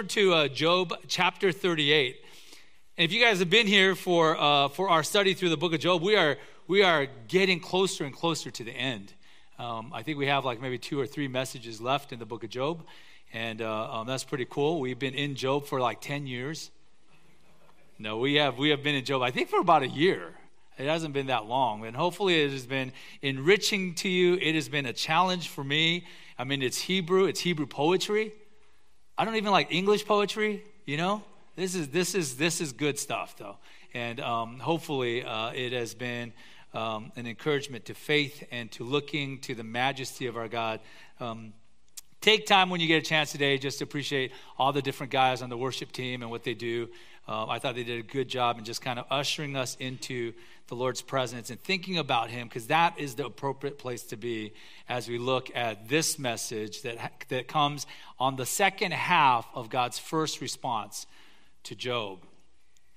turn to uh, Job chapter 38. And if you guys have been here for, uh, for our study through the book of Job, we are, we are getting closer and closer to the end. Um, I think we have like maybe two or three messages left in the book of Job. And uh, um, that's pretty cool. We've been in Job for like 10 years. No, we have, we have been in Job, I think, for about a year. It hasn't been that long. And hopefully, it has been enriching to you. It has been a challenge for me. I mean, it's Hebrew, it's Hebrew poetry. I don't even like English poetry, you know? This is, this is, this is good stuff, though. And um, hopefully, uh, it has been um, an encouragement to faith and to looking to the majesty of our God. Um, take time when you get a chance today just to appreciate all the different guys on the worship team and what they do. Uh, I thought they did a good job in just kind of ushering us into the Lord's presence and thinking about Him, because that is the appropriate place to be as we look at this message that, that comes on the second half of God's first response to Job.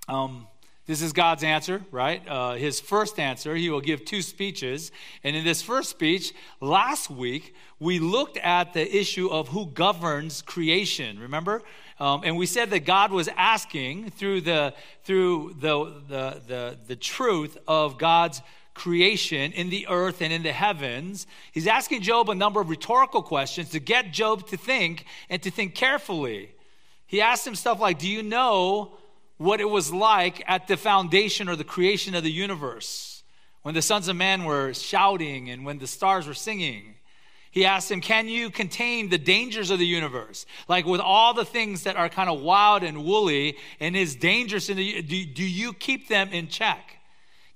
Um, this is God's answer, right? Uh, his first answer, he will give two speeches. And in this first speech, last week, we looked at the issue of who governs creation, remember? Um, and we said that God was asking through the, through the, the, the, the truth of God's creation in the earth and in the heavens. He's asking Job a number of rhetorical questions to get Job to think and to think carefully. He asked him stuff like, Do you know what it was like at the foundation or the creation of the universe when the sons of man were shouting and when the stars were singing? He asked him, Can you contain the dangers of the universe? Like with all the things that are kind of wild and woolly and is dangerous, in the, do, do you keep them in check?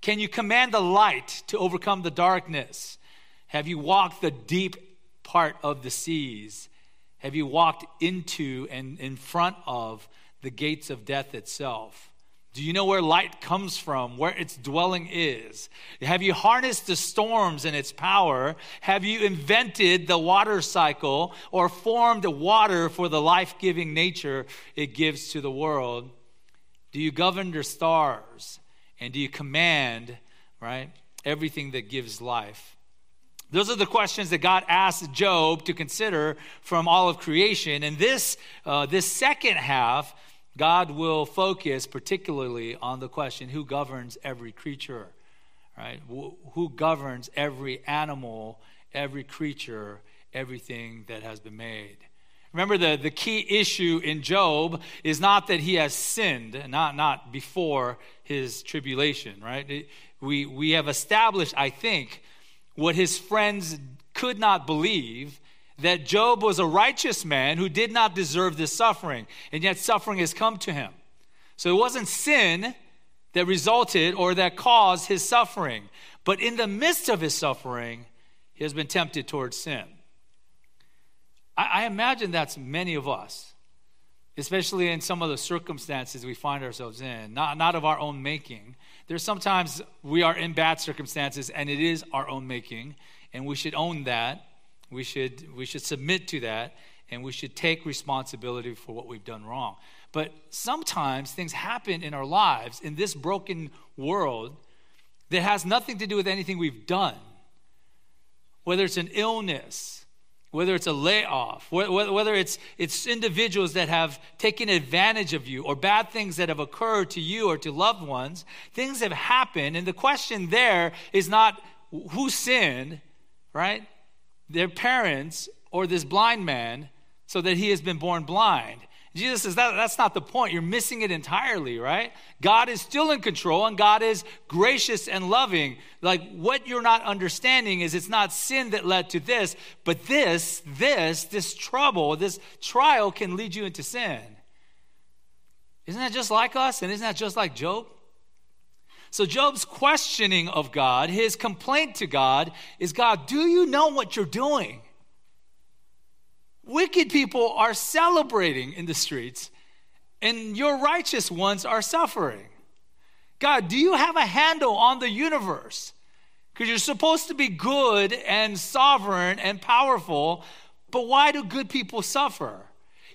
Can you command the light to overcome the darkness? Have you walked the deep part of the seas? Have you walked into and in front of the gates of death itself? Do you know where light comes from, where its dwelling is? Have you harnessed the storms and its power? Have you invented the water cycle or formed water for the life giving nature it gives to the world? Do you govern the stars? And do you command, right, everything that gives life? Those are the questions that God asked Job to consider from all of creation. And this, uh, this second half, God will focus particularly on the question who governs every creature, right? Who governs every animal, every creature, everything that has been made. Remember, the, the key issue in Job is not that he has sinned, not, not before his tribulation, right? We, we have established, I think, what his friends could not believe that Job was a righteous man who did not deserve this suffering, and yet suffering has come to him. So it wasn't sin that resulted or that caused his suffering, but in the midst of his suffering, he has been tempted towards sin. I, I imagine that's many of us, especially in some of the circumstances we find ourselves in, not, not of our own making. There's sometimes we are in bad circumstances and it is our own making, and we should own that we should, we should submit to that and we should take responsibility for what we've done wrong. But sometimes things happen in our lives in this broken world that has nothing to do with anything we've done. Whether it's an illness, whether it's a layoff, whether it's, it's individuals that have taken advantage of you or bad things that have occurred to you or to loved ones, things have happened. And the question there is not who sinned, right? Their parents or this blind man so that he has been born blind. Jesus says that, that's not the point. You're missing it entirely, right? God is still in control and God is gracious and loving. Like what you're not understanding is it's not sin that led to this, but this, this, this trouble, this trial can lead you into sin. Isn't that just like us? And isn't that just like Job? So, Job's questioning of God, his complaint to God, is God, do you know what you're doing? Wicked people are celebrating in the streets, and your righteous ones are suffering. God, do you have a handle on the universe? Because you're supposed to be good and sovereign and powerful, but why do good people suffer?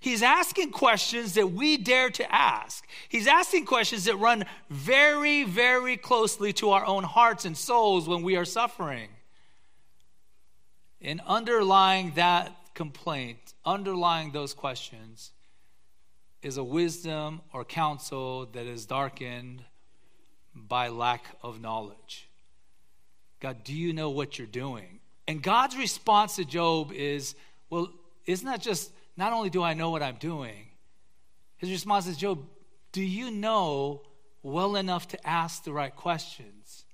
He's asking questions that we dare to ask. He's asking questions that run very, very closely to our own hearts and souls when we are suffering. And underlying that complaint, underlying those questions, is a wisdom or counsel that is darkened by lack of knowledge. God, do you know what you're doing? And God's response to Job is, well, isn't that just, not only do I know what I'm doing, his response is, Job, do you know well enough to ask the right questions?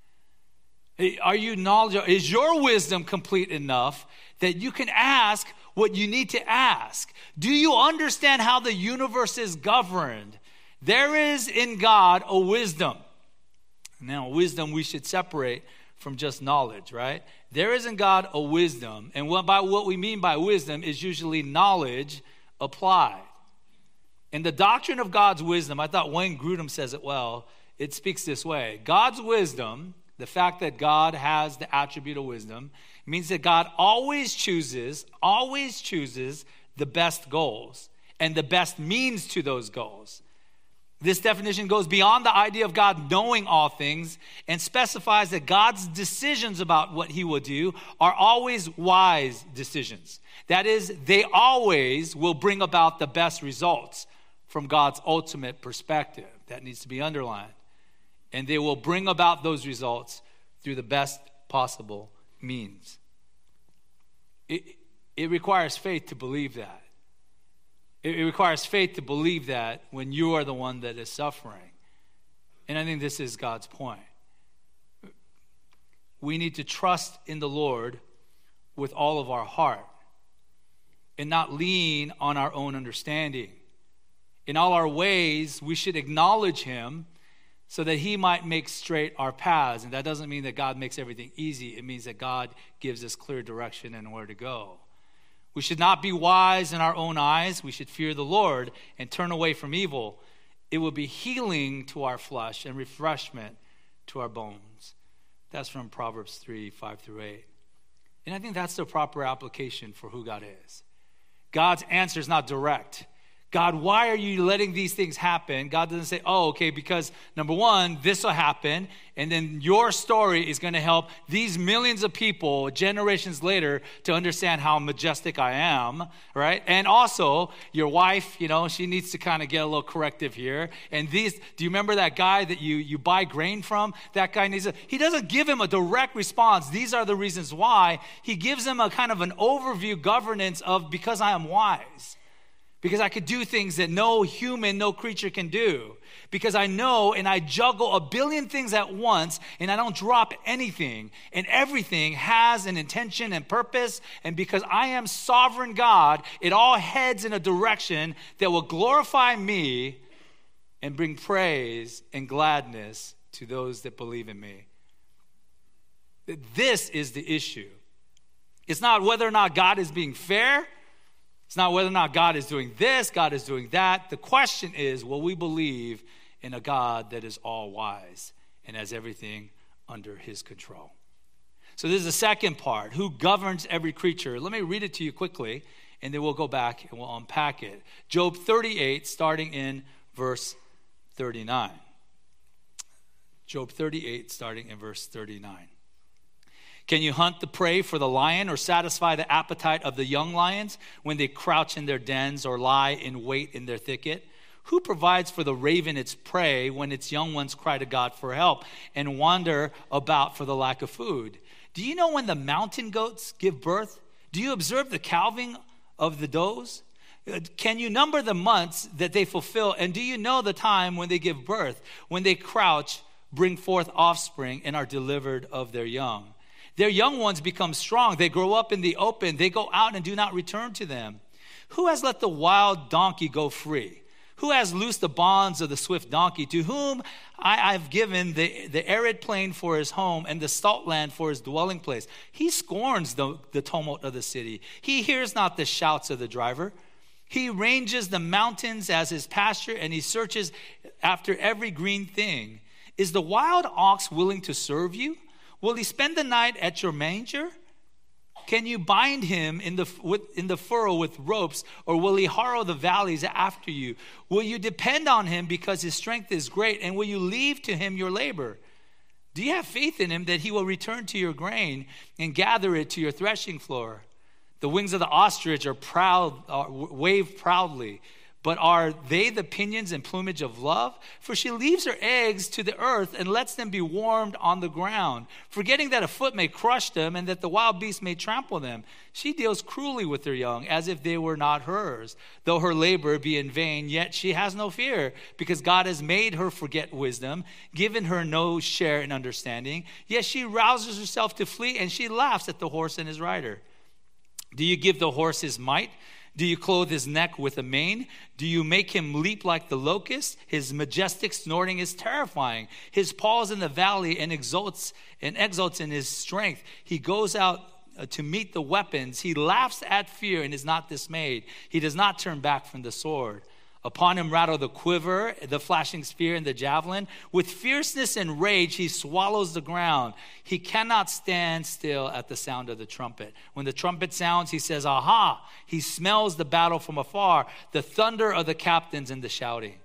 Are you knowledgeable? Is your wisdom complete enough that you can ask what you need to ask? Do you understand how the universe is governed? There is in God a wisdom. Now, wisdom we should separate from just knowledge, right? There is in God a wisdom, and what, by what we mean by wisdom is usually knowledge applied. In the doctrine of God's wisdom, I thought Wayne Grudem says it well. It speaks this way God's wisdom, the fact that God has the attribute of wisdom, means that God always chooses, always chooses the best goals and the best means to those goals. This definition goes beyond the idea of God knowing all things and specifies that God's decisions about what he will do are always wise decisions. That is, they always will bring about the best results from God's ultimate perspective. That needs to be underlined. And they will bring about those results through the best possible means. It, it requires faith to believe that. It, it requires faith to believe that when you are the one that is suffering. And I think this is God's point. We need to trust in the Lord with all of our heart and not lean on our own understanding. In all our ways, we should acknowledge Him so that He might make straight our paths. And that doesn't mean that God makes everything easy, it means that God gives us clear direction and where to go. We should not be wise in our own eyes. We should fear the Lord and turn away from evil. It will be healing to our flesh and refreshment to our bones. That's from Proverbs 3 5 through 8. And I think that's the proper application for who God is. God's answer is not direct. God, why are you letting these things happen? God doesn't say, oh, okay, because number one, this will happen, and then your story is going to help these millions of people generations later to understand how majestic I am, right? And also, your wife, you know, she needs to kind of get a little corrective here. And these, do you remember that guy that you, you buy grain from? That guy needs a, he doesn't give him a direct response. These are the reasons why. He gives him a kind of an overview governance of because I am wise because I could do things that no human, no creature can do. Because I know and I juggle a billion things at once and I don't drop anything. And everything has an intention and purpose. And because I am sovereign God, it all heads in a direction that will glorify me and bring praise and gladness to those that believe in me. This is the issue. It's not whether or not God is being fair. It's not whether or not God is doing this, God is doing that. The question is will we believe in a God that is all wise and has everything under his control? So, this is the second part who governs every creature. Let me read it to you quickly, and then we'll go back and we'll unpack it. Job 38, starting in verse 39. Job 38, starting in verse 39. Can you hunt the prey for the lion or satisfy the appetite of the young lions when they crouch in their dens or lie in wait in their thicket? Who provides for the raven its prey when its young ones cry to God for help and wander about for the lack of food? Do you know when the mountain goats give birth? Do you observe the calving of the does? Uh, can you number the months that they fulfill? And do you know the time when they give birth, when they crouch, bring forth offspring, and are delivered of their young? Their young ones become strong. They grow up in the open. They go out and do not return to them. Who has let the wild donkey go free? Who has loosed the bonds of the swift donkey? To whom I, have given the, the arid plain for his home and the salt land for his dwelling place. He scorns the, the tumult of the city. He hears not the shouts of the driver. He ranges the mountains as his pasture and he searches after every green thing. Is the wild ox willing to serve you? Will he spend the night at your manger? Can you bind him in the, with, in the furrow with ropes, or will he harrow the valleys after you? Will you depend on him because his strength is great, and will you leave to him your labor? Do you have faith in him that he will return to your grain and gather it to your threshing floor? The wings of the ostrich are proud, are, wave proudly, But are they the pinions and plumage of love? For she leaves her eggs to the earth and lets them be warmed on the ground, forgetting that a foot may crush them and that the wild beast may trample them. She deals cruelly with her young, as if they were not hers. Though her labor be in vain, yet she has no fear, because God has made her forget wisdom, given her no share in understanding. Yet she rouses herself to flee, and she laughs at the horse and his rider. Do you give the horse his might? Do you clothe his neck with a mane? Do you make him leap like the locust? His majestic snorting is terrifying. His paws in the valley and exults and exalts in his strength. He goes out uh, to meet the weapons. He laughs at fear and is not dismayed. He does not turn back from the sword. Upon him rattle the quiver, the flashing spear, and the javelin. With fierceness and rage, he swallows the ground. He cannot stand still at the sound of the trumpet. When the trumpet sounds, he says, Aha! He smells the battle from afar, the thunder of the captains and the shouting.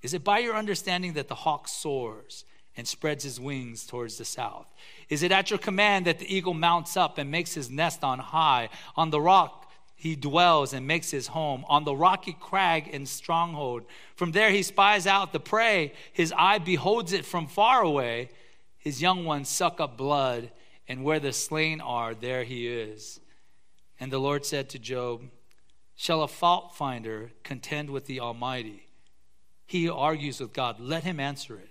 Is it by your understanding that the hawk soars and spreads his wings towards the south? Is it at your command that the eagle mounts up and makes his nest on high, on the rock? He dwells and makes his home on the rocky crag and stronghold. From there he spies out the prey. His eye beholds it from far away. His young ones suck up blood, and where the slain are, there he is. And the Lord said to Job, Shall a fault finder contend with the Almighty? He argues with God, let him answer it.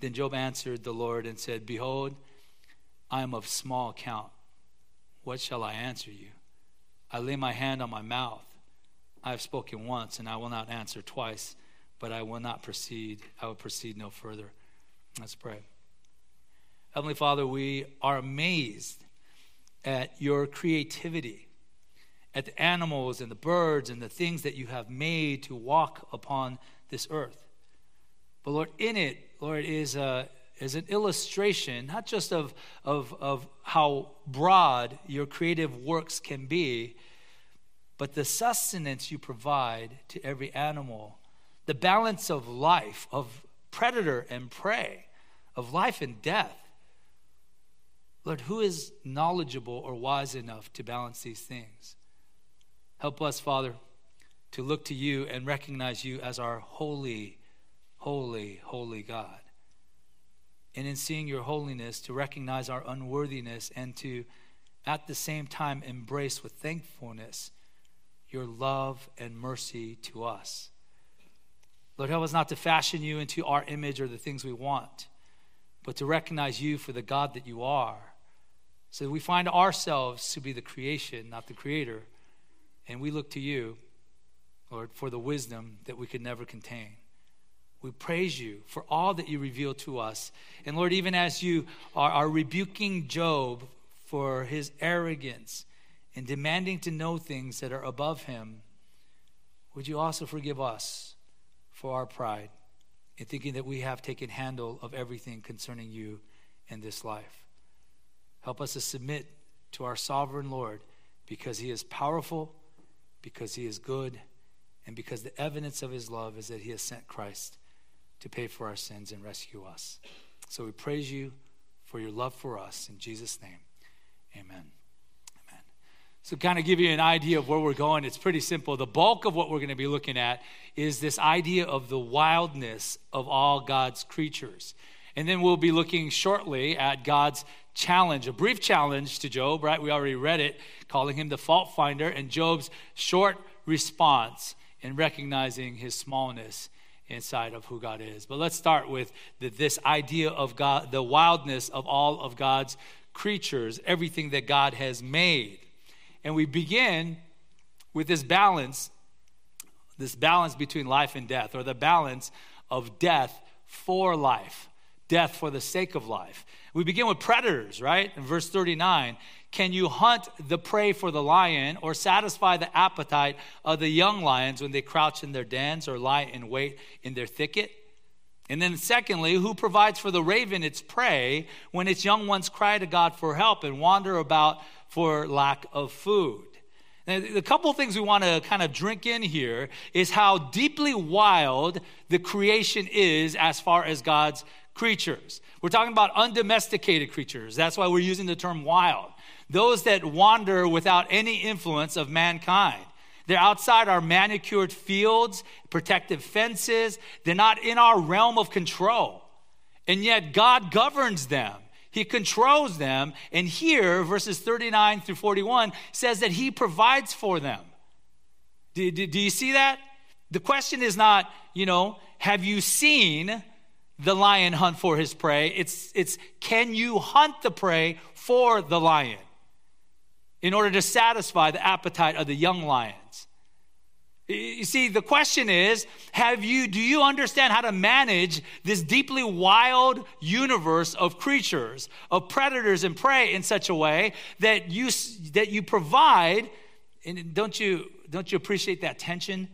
Then Job answered the Lord and said, Behold, I am of small account. What shall I answer you? I lay my hand on my mouth. I have spoken once, and I will not answer twice, but I will not proceed. I will proceed no further. Let's pray. Heavenly Father, we are amazed at your creativity, at the animals and the birds and the things that you have made to walk upon this earth. But Lord, in it, Lord, is a is an illustration, not just of, of, of how broad your creative works can be, but the sustenance you provide to every animal, the balance of life, of predator and prey, of life and death. Lord, who is knowledgeable or wise enough to balance these things? Help us, Father, to look to you and recognize you as our holy, holy, holy God and in seeing your holiness to recognize our unworthiness and to at the same time embrace with thankfulness your love and mercy to us. Lord, help us not to fashion you into our image or the things we want, but to recognize you for the God that you are, so that we find ourselves to be the creation, not the creator, and we look to you, Lord, for the wisdom that we could never contain. We praise you for all that you reveal to us. And Lord, even as you are, are rebuking Job for his arrogance and demanding to know things that are above him, would you also forgive us for our pride in thinking that we have taken handle of everything concerning you in this life? Help us to submit to our sovereign Lord because he is powerful, because he is good, and because the evidence of his love is that he has sent Christ to pay for our sins and rescue us. So we praise you for your love for us. In Jesus' name, amen. Amen. So, kind of give you an idea of where we're going, it's pretty simple. The bulk of what we're going to be looking at is this idea of the wildness of all God's creatures. And then we'll be looking shortly at God's challenge, a brief challenge to Job, right? We already read it, calling him the fault finder, and Job's short response in recognizing his smallness inside of who God is. But let's start with the, this idea of God, the wildness of all of God's creatures, everything that God has made. And we begin with this balance, this balance between life and death, or the balance of death for life, death for the sake of life. We begin with predators, right? In verse 39, can you hunt the prey for the lion or satisfy the appetite of the young lions when they crouch in their dens or lie in wait in their thicket? And then, secondly, who provides for the raven its prey when its young ones cry to God for help and wander about for lack of food? Now, the couple things we want to kind of drink in here is how deeply wild the creation is as far as God's creatures. We're talking about undomesticated creatures. That's why we're using the term wild those that wander without any influence of mankind. They're outside our manicured fields, protective fences. They're not in our realm of control. And yet God governs them. He controls them. And here, verses 39 through 41 says that He provides for them. Do, do, do, you see that? The question is not, you know, have you seen the lion hunt for his prey? It's, it's can you hunt the prey for the lion in order to satisfy the appetite of the young lions? You see, the question is, have you, do you understand how to manage this deeply wild universe of creatures, of predators and prey in such a way that you, that you provide, and don't you, don't you appreciate that tension?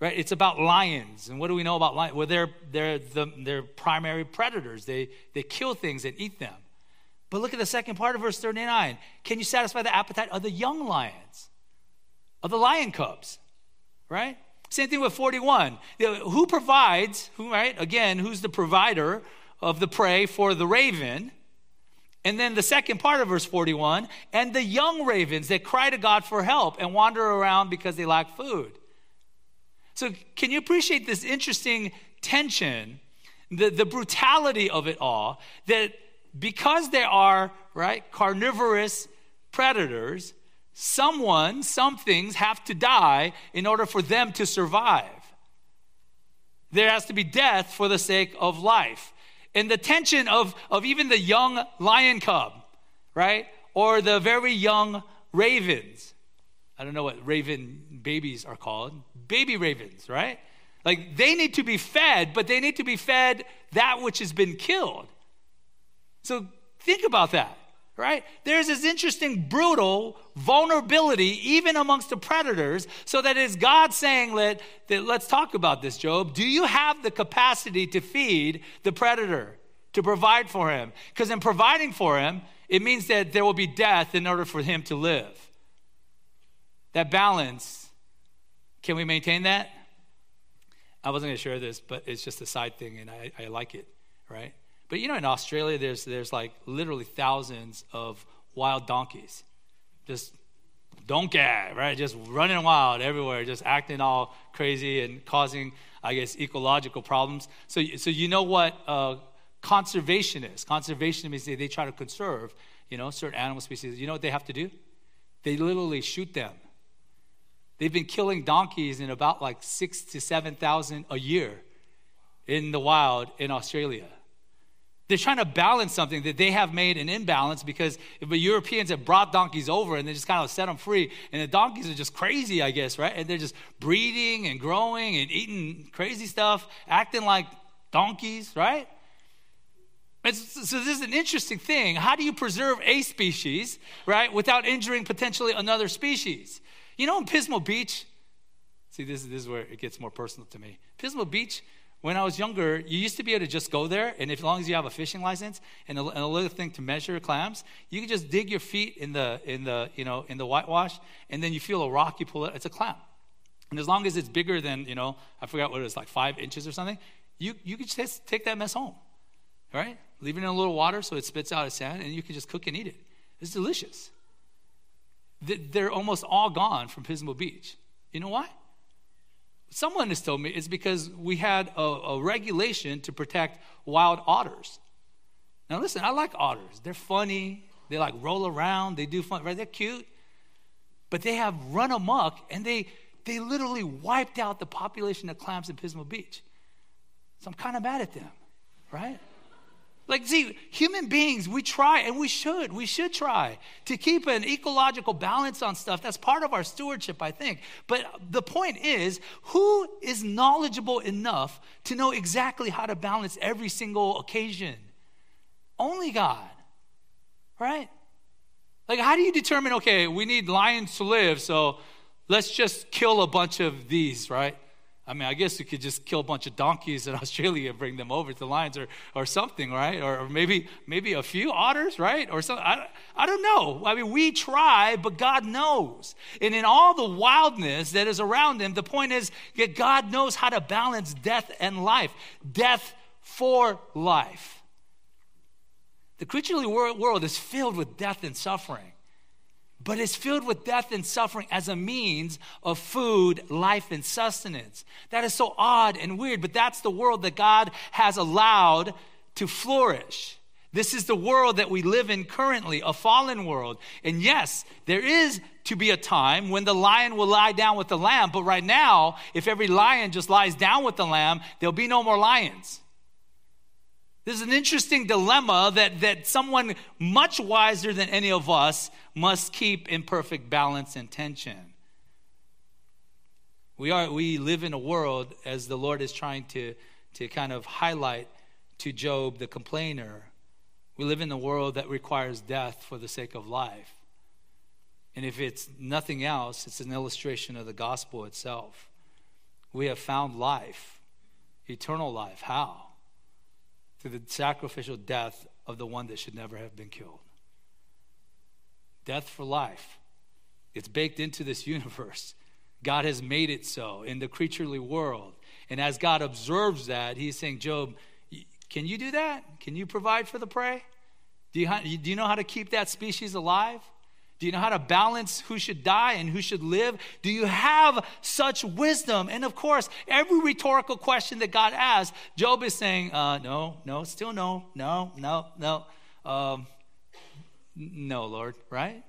Right? It's about lions. And what do we know about lions? Well, they're, they're, the, they're primary predators. They, they kill things and eat them. But look at the second part of verse 39. Can you satisfy the appetite of the young lions, of the lion cubs? right? Same thing with 41. Who provides, who, right? Again, who's the provider of the prey for the raven? And then the second part of verse 41 and the young ravens that cry to God for help and wander around because they lack food. So, can you appreciate this interesting tension, the, the brutality of it all? That because there are, right, carnivorous predators, someone, some things have to die in order for them to survive. There has to be death for the sake of life. And the tension of, of even the young lion cub, right? Or the very young ravens. I don't know what raven babies are called. Baby ravens, right? Like they need to be fed, but they need to be fed that which has been killed. So think about that right? There's this interesting, brutal vulnerability even amongst the predators, so that is God saying that, that let's talk about this, Job. Do you have the capacity to feed the predator, to provide for him? Because in providing for him, it means that there will be death in order for him to live. That balance, can we maintain that? I wasn't going to share this, but it's just a side thing, and I, I like it, right? But you know, in Australia, there's, there's like literally thousands of wild donkeys. Just donkey, right? Just running wild everywhere, just acting all crazy and causing, I guess, ecological problems. So, so you know what uh, conservation is? Conservation means they, they try to conserve, you know, certain animal species. You know what they have to do? They literally shoot them. They've been killing donkeys in about like six to 7,000 a year in the wild in Australia. They're trying to balance something that they have made an imbalance because the Europeans have brought donkeys over and they just kind of set them free. And the donkeys are just crazy, I guess, right? And they're just breeding and growing and eating crazy stuff, acting like donkeys, right? So this is an interesting thing. How do you preserve a species, right, without injuring potentially another species? You know, in Pismo Beach, see, this, this is where it gets more personal to me. Pismo Beach, when I was younger, you used to be able to just go there, and if, as long as you have a fishing license and a, and a, little thing to measure clams, you can just dig your feet in the in the you know in the whitewash, and then you feel a rock, you pull it, it's a clam. And as long as it's bigger than you know, I forgot what it was, like five inches or something, you you can just take that mess home, right? Leave it in a little water so it spits out a sand, and you can just cook and eat it. It's delicious. They're almost all gone from Pismo Beach. You know why? Someone has told me it's because we had a, a regulation to protect wild otters. Now, listen, I like otters. They're funny. They like roll around. They do fun, right? They're cute. But they have run amok and they, they literally wiped out the population of clams in Pismo Beach. So I'm kind of mad at them, right? Like, see, human beings, we try, and we should, we should try to keep an ecological balance on stuff. That's part of our stewardship, I think. But the point is, who is knowledgeable enough to know exactly how to balance every single occasion? Only God, right? Like, how do you determine, okay, we need lions to live, so let's just kill a bunch of these, right? I mean, I guess you could just kill a bunch of donkeys in Australia and bring them over to the lions or, or something, right? Or, or maybe maybe a few otters, right? Or something. I, I don't know. I mean, we try, but God knows. And in all the wildness that is around him, the point is that God knows how to balance death and life, death for life. The creaturely world is filled with death and suffering. But it's filled with death and suffering as a means of food, life, and sustenance. That is so odd and weird, but that's the world that God has allowed to flourish. This is the world that we live in currently, a fallen world. And yes, there is to be a time when the lion will lie down with the lamb, but right now, if every lion just lies down with the lamb, there'll be no more lions. This is an interesting dilemma that, that someone much wiser than any of us must keep in perfect balance and tension. We, are, we live in a world, as the Lord is trying to, to kind of highlight to Job, the complainer, we live in a world that requires death for the sake of life. And if it's nothing else, it's an illustration of the gospel itself. We have found life, eternal life. How? The sacrificial death of the one that should never have been killed death for life. It's baked into this universe. God has made it so in the creaturely world. And as God observes that, he's saying, Job, can you do that? Can you provide for the prey? Do you, do you know how to keep that species alive? Do you know how to balance who should die and who should live? Do you have such wisdom? And of course, every rhetorical question that God asks, Job is saying, uh, no, no, still no, no, no, no. Um, no, Lord, right?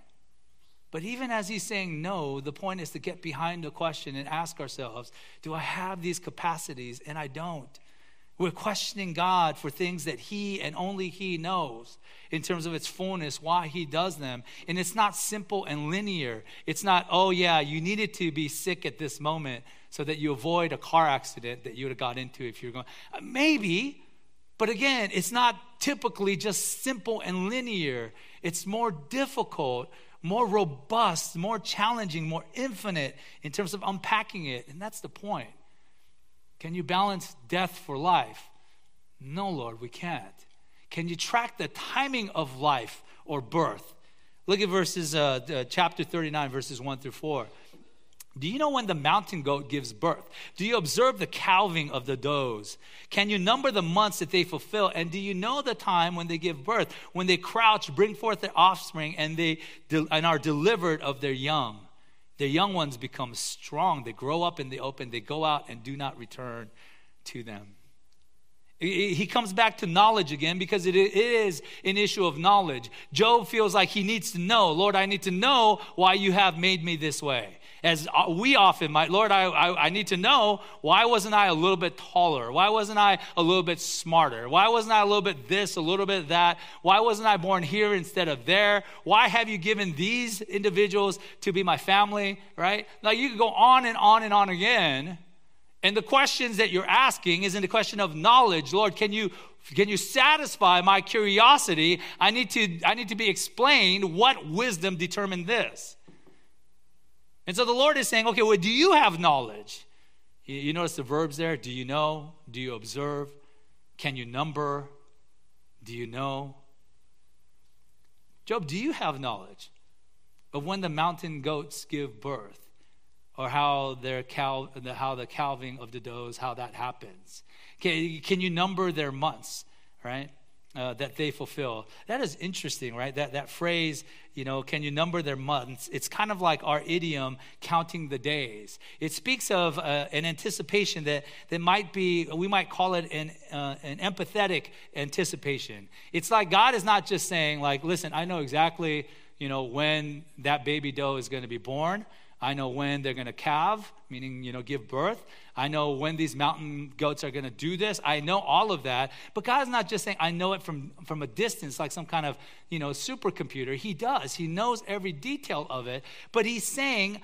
But even as he's saying no, the point is to get behind the question and ask ourselves do I have these capacities? And I don't. We're questioning God for things that He and only He knows in terms of its fullness, why He does them. And it's not simple and linear. It's not, oh, yeah, you needed to be sick at this moment so that you avoid a car accident that you would have got into if you're going. Uh, maybe, but again, it's not typically just simple and linear. It's more difficult, more robust, more challenging, more infinite in terms of unpacking it. And that's the point. Can you balance death for life? No, Lord, we can't. Can you track the timing of life or birth? Look at verses, uh, uh, chapter 39, verses 1 through 4. Do you know when the mountain goat gives birth? Do you observe the calving of the does? Can you number the months that they fulfill? And do you know the time when they give birth? When they crouch, bring forth their offspring, and they and are delivered of their young. Their young ones become strong. They grow up in the open. They go out and do not return to them. He comes back to knowledge again because it is an issue of knowledge. Job feels like he needs to know, Lord, I need to know why you have made me this way as uh, we often might, Lord, I, I, I, need to know why wasn't I a little bit taller? Why wasn't I a little bit smarter? Why wasn't I a little bit this, a little bit that? Why wasn't I born here instead of there? Why have you given these individuals to be my family, right? Now you could go on and on and on again. And the questions that you're asking isn't a question of knowledge. Lord, can you can you satisfy my curiosity? I need to I need to be explained what wisdom determined this. And so the Lord is saying, okay, well, do you have knowledge? You, notice the verbs there? Do you know? Do you observe? Can you number? Do you know? Job, do you have knowledge of when the mountain goats give birth? Or how, their cal- how the calving of the does, how that happens? Can, can you number their months, right? Uh, that they fulfill. That is interesting, right? That, that phrase, you know, can you number their months? It's kind of like our idiom, counting the days. It speaks of uh, an anticipation that, that might be, we might call it an, uh, an empathetic anticipation. It's like God is not just saying, like, listen, I know exactly, you know, when that baby doe is going to be born. I know when they're going to calve, meaning, you know, give birth. I know when these mountain goats are going to do this. I know all of that. But God's not just saying, I know it from, from a distance, like some kind of, you know, supercomputer. He does. He knows every detail of it. But He's saying,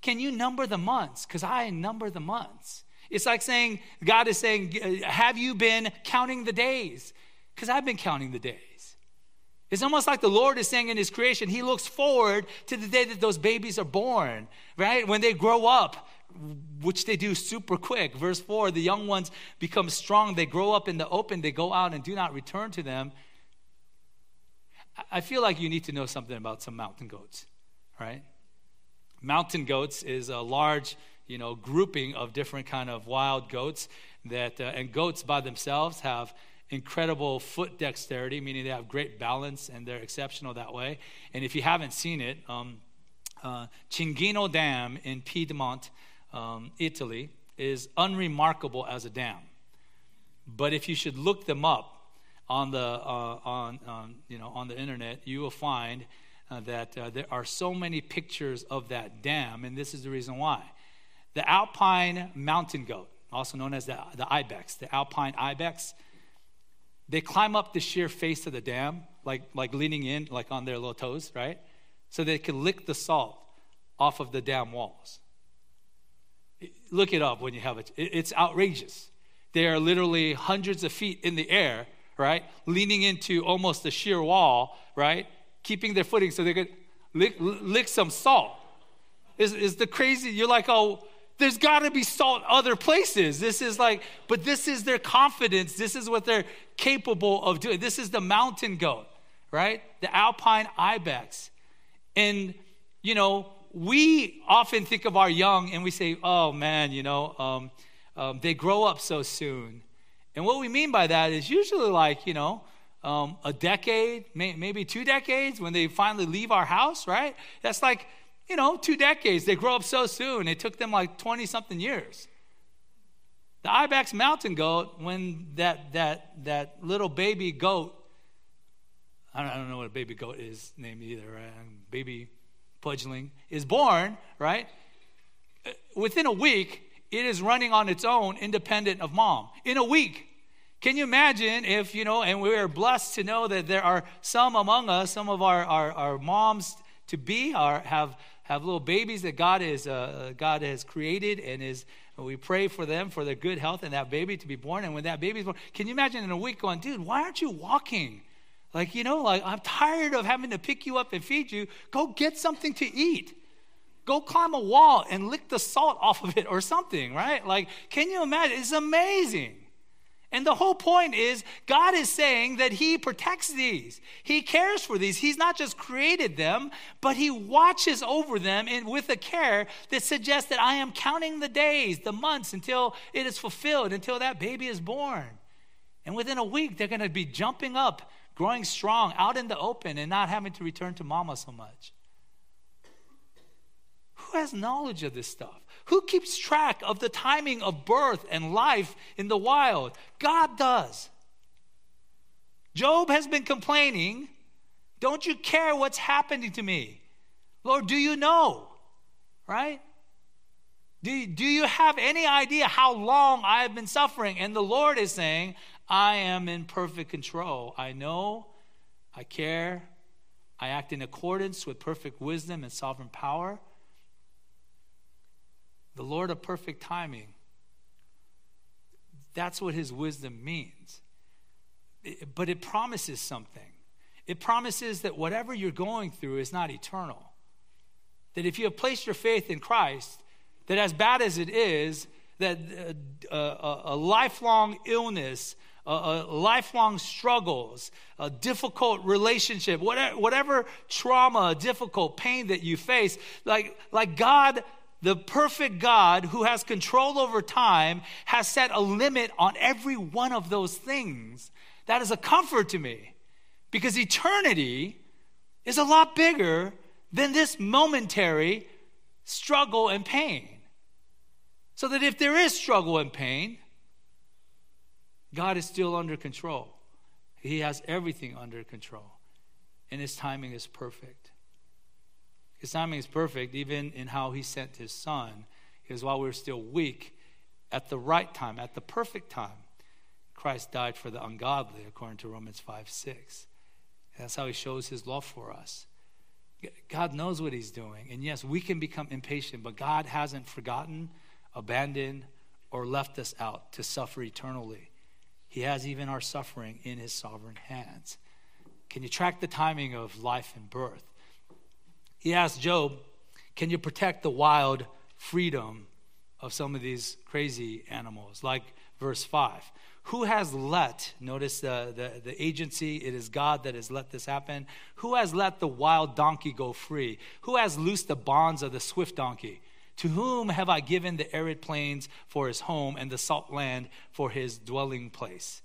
Can you number the months? Because I number the months. It's like saying, God is saying, uh, Have you been counting the days? Because I've been counting the days. It's almost like the Lord is saying in His creation, He looks forward to the day that those babies are born, right? When they grow up, which they do super quick. Verse 4 the young ones become strong, they grow up in the open, they go out and do not return to them. I feel like you need to know something about some mountain goats, right? Mountain goats is a large, you know, grouping of different kind of wild goats that, uh, and goats by themselves have incredible foot dexterity, meaning they have great balance and they're exceptional that way. And if you haven't seen it, um, uh, Dam in Piedmont, um, Italy, is unremarkable as a dam. But if you should look them up on the uh, on, you know on the internet, you will find uh, that uh, there are so many pictures of that dam, and this is the reason why. The alpine mountain goat, also known as the, the ibex, the alpine ibex, they climb up the sheer face of the dam, like, like leaning in, like on their little toes, right? So they can lick the salt off of the dam walls. Look it up when you have it. It's outrageous. They are literally hundreds of feet in the air, right? Leaning into almost the sheer wall, right? Keeping their footing so they could lick, lick some salt. Is, is the crazy, you're like, oh, there's got to be salt other places. This is like, but this is their confidence. This is what they're capable of doing. This is the mountain goat, right? The alpine ibex. And, you know, we often think of our young and we say, oh man, you know, um, um, they grow up so soon. And what we mean by that is usually like, you know, um, a decade, may, maybe two decades when they finally leave our house, right? That's like, you know, two decades. They grow up so soon. It took them like 20 something years. The Ibex mountain goat, when that, that, that little baby goat, I don't, I don't know what a baby goat is named either, right? Baby fledgling, is born, right? Within a week, it is running on its own, independent of mom. In a week. Can you imagine if, you know, and we are blessed to know that there are some among us, some of our, our, our moms to be, have, have little babies that God, is, uh, God has created and is, we pray for them for their good health and that baby to be born. And when that baby's born, can you imagine in a week going, dude, why aren't you walking? Like, you know, like, I'm tired of having to pick you up and feed you. Go get something to eat. Go climb a wall and lick the salt off of it or something, right? Like, can you imagine? It's amazing. And the whole point is, God is saying that He protects these. He cares for these. He's not just created them, but He watches over them and with a care that suggests that I am counting the days, the months until it is fulfilled, until that baby is born. And within a week, they're going to be jumping up growing strong out in the open and not having to return to mama so much. Who has knowledge of this stuff? Who keeps track of the timing of birth and life in the wild? God does. Job has been complaining, Don't you care what's happening to me? Lord, do you know? Right? Do, do you have any idea how long I have been suffering? And the Lord is saying, I am in perfect control. I know, I care, I act in accordance with perfect wisdom and sovereign power. The Lord of perfect timing. That's what his wisdom means. but it promises something. It promises that whatever you're going through is not eternal. That if you have placed your faith in Christ, that as bad as it is, that uh, uh, a, a lifelong illness, uh, lifelong struggles, a difficult relationship, whatever, whatever trauma, difficult pain that you face, like, like God, the perfect God who has control over time, has set a limit on every one of those things. That is a comfort to me because eternity is a lot bigger than this momentary struggle and pain. So that if there is struggle and pain, God is still under control. He has everything under control. And his timing is perfect. His timing is perfect even in how he sent his son. Because while we are still weak, at the right time, at the perfect time, Christ died for the ungodly, according to Romans 5 6. that's how he shows his love for us. God knows what he's doing. And yes, we can become impatient, but God hasn't forgotten, abandoned, or left us out to suffer eternally. He has even our suffering in his sovereign hands. Can you track the timing of life and birth? He asked Job, Can you protect the wild freedom of some of these crazy animals? Like verse 5. Who has let, notice the, the, the, agency, it is God that has let this happen. Who has let the wild donkey go free? Who has loosed the bonds of the swift donkey? To whom have I given the arid plains for his home and the salt land for his dwelling place?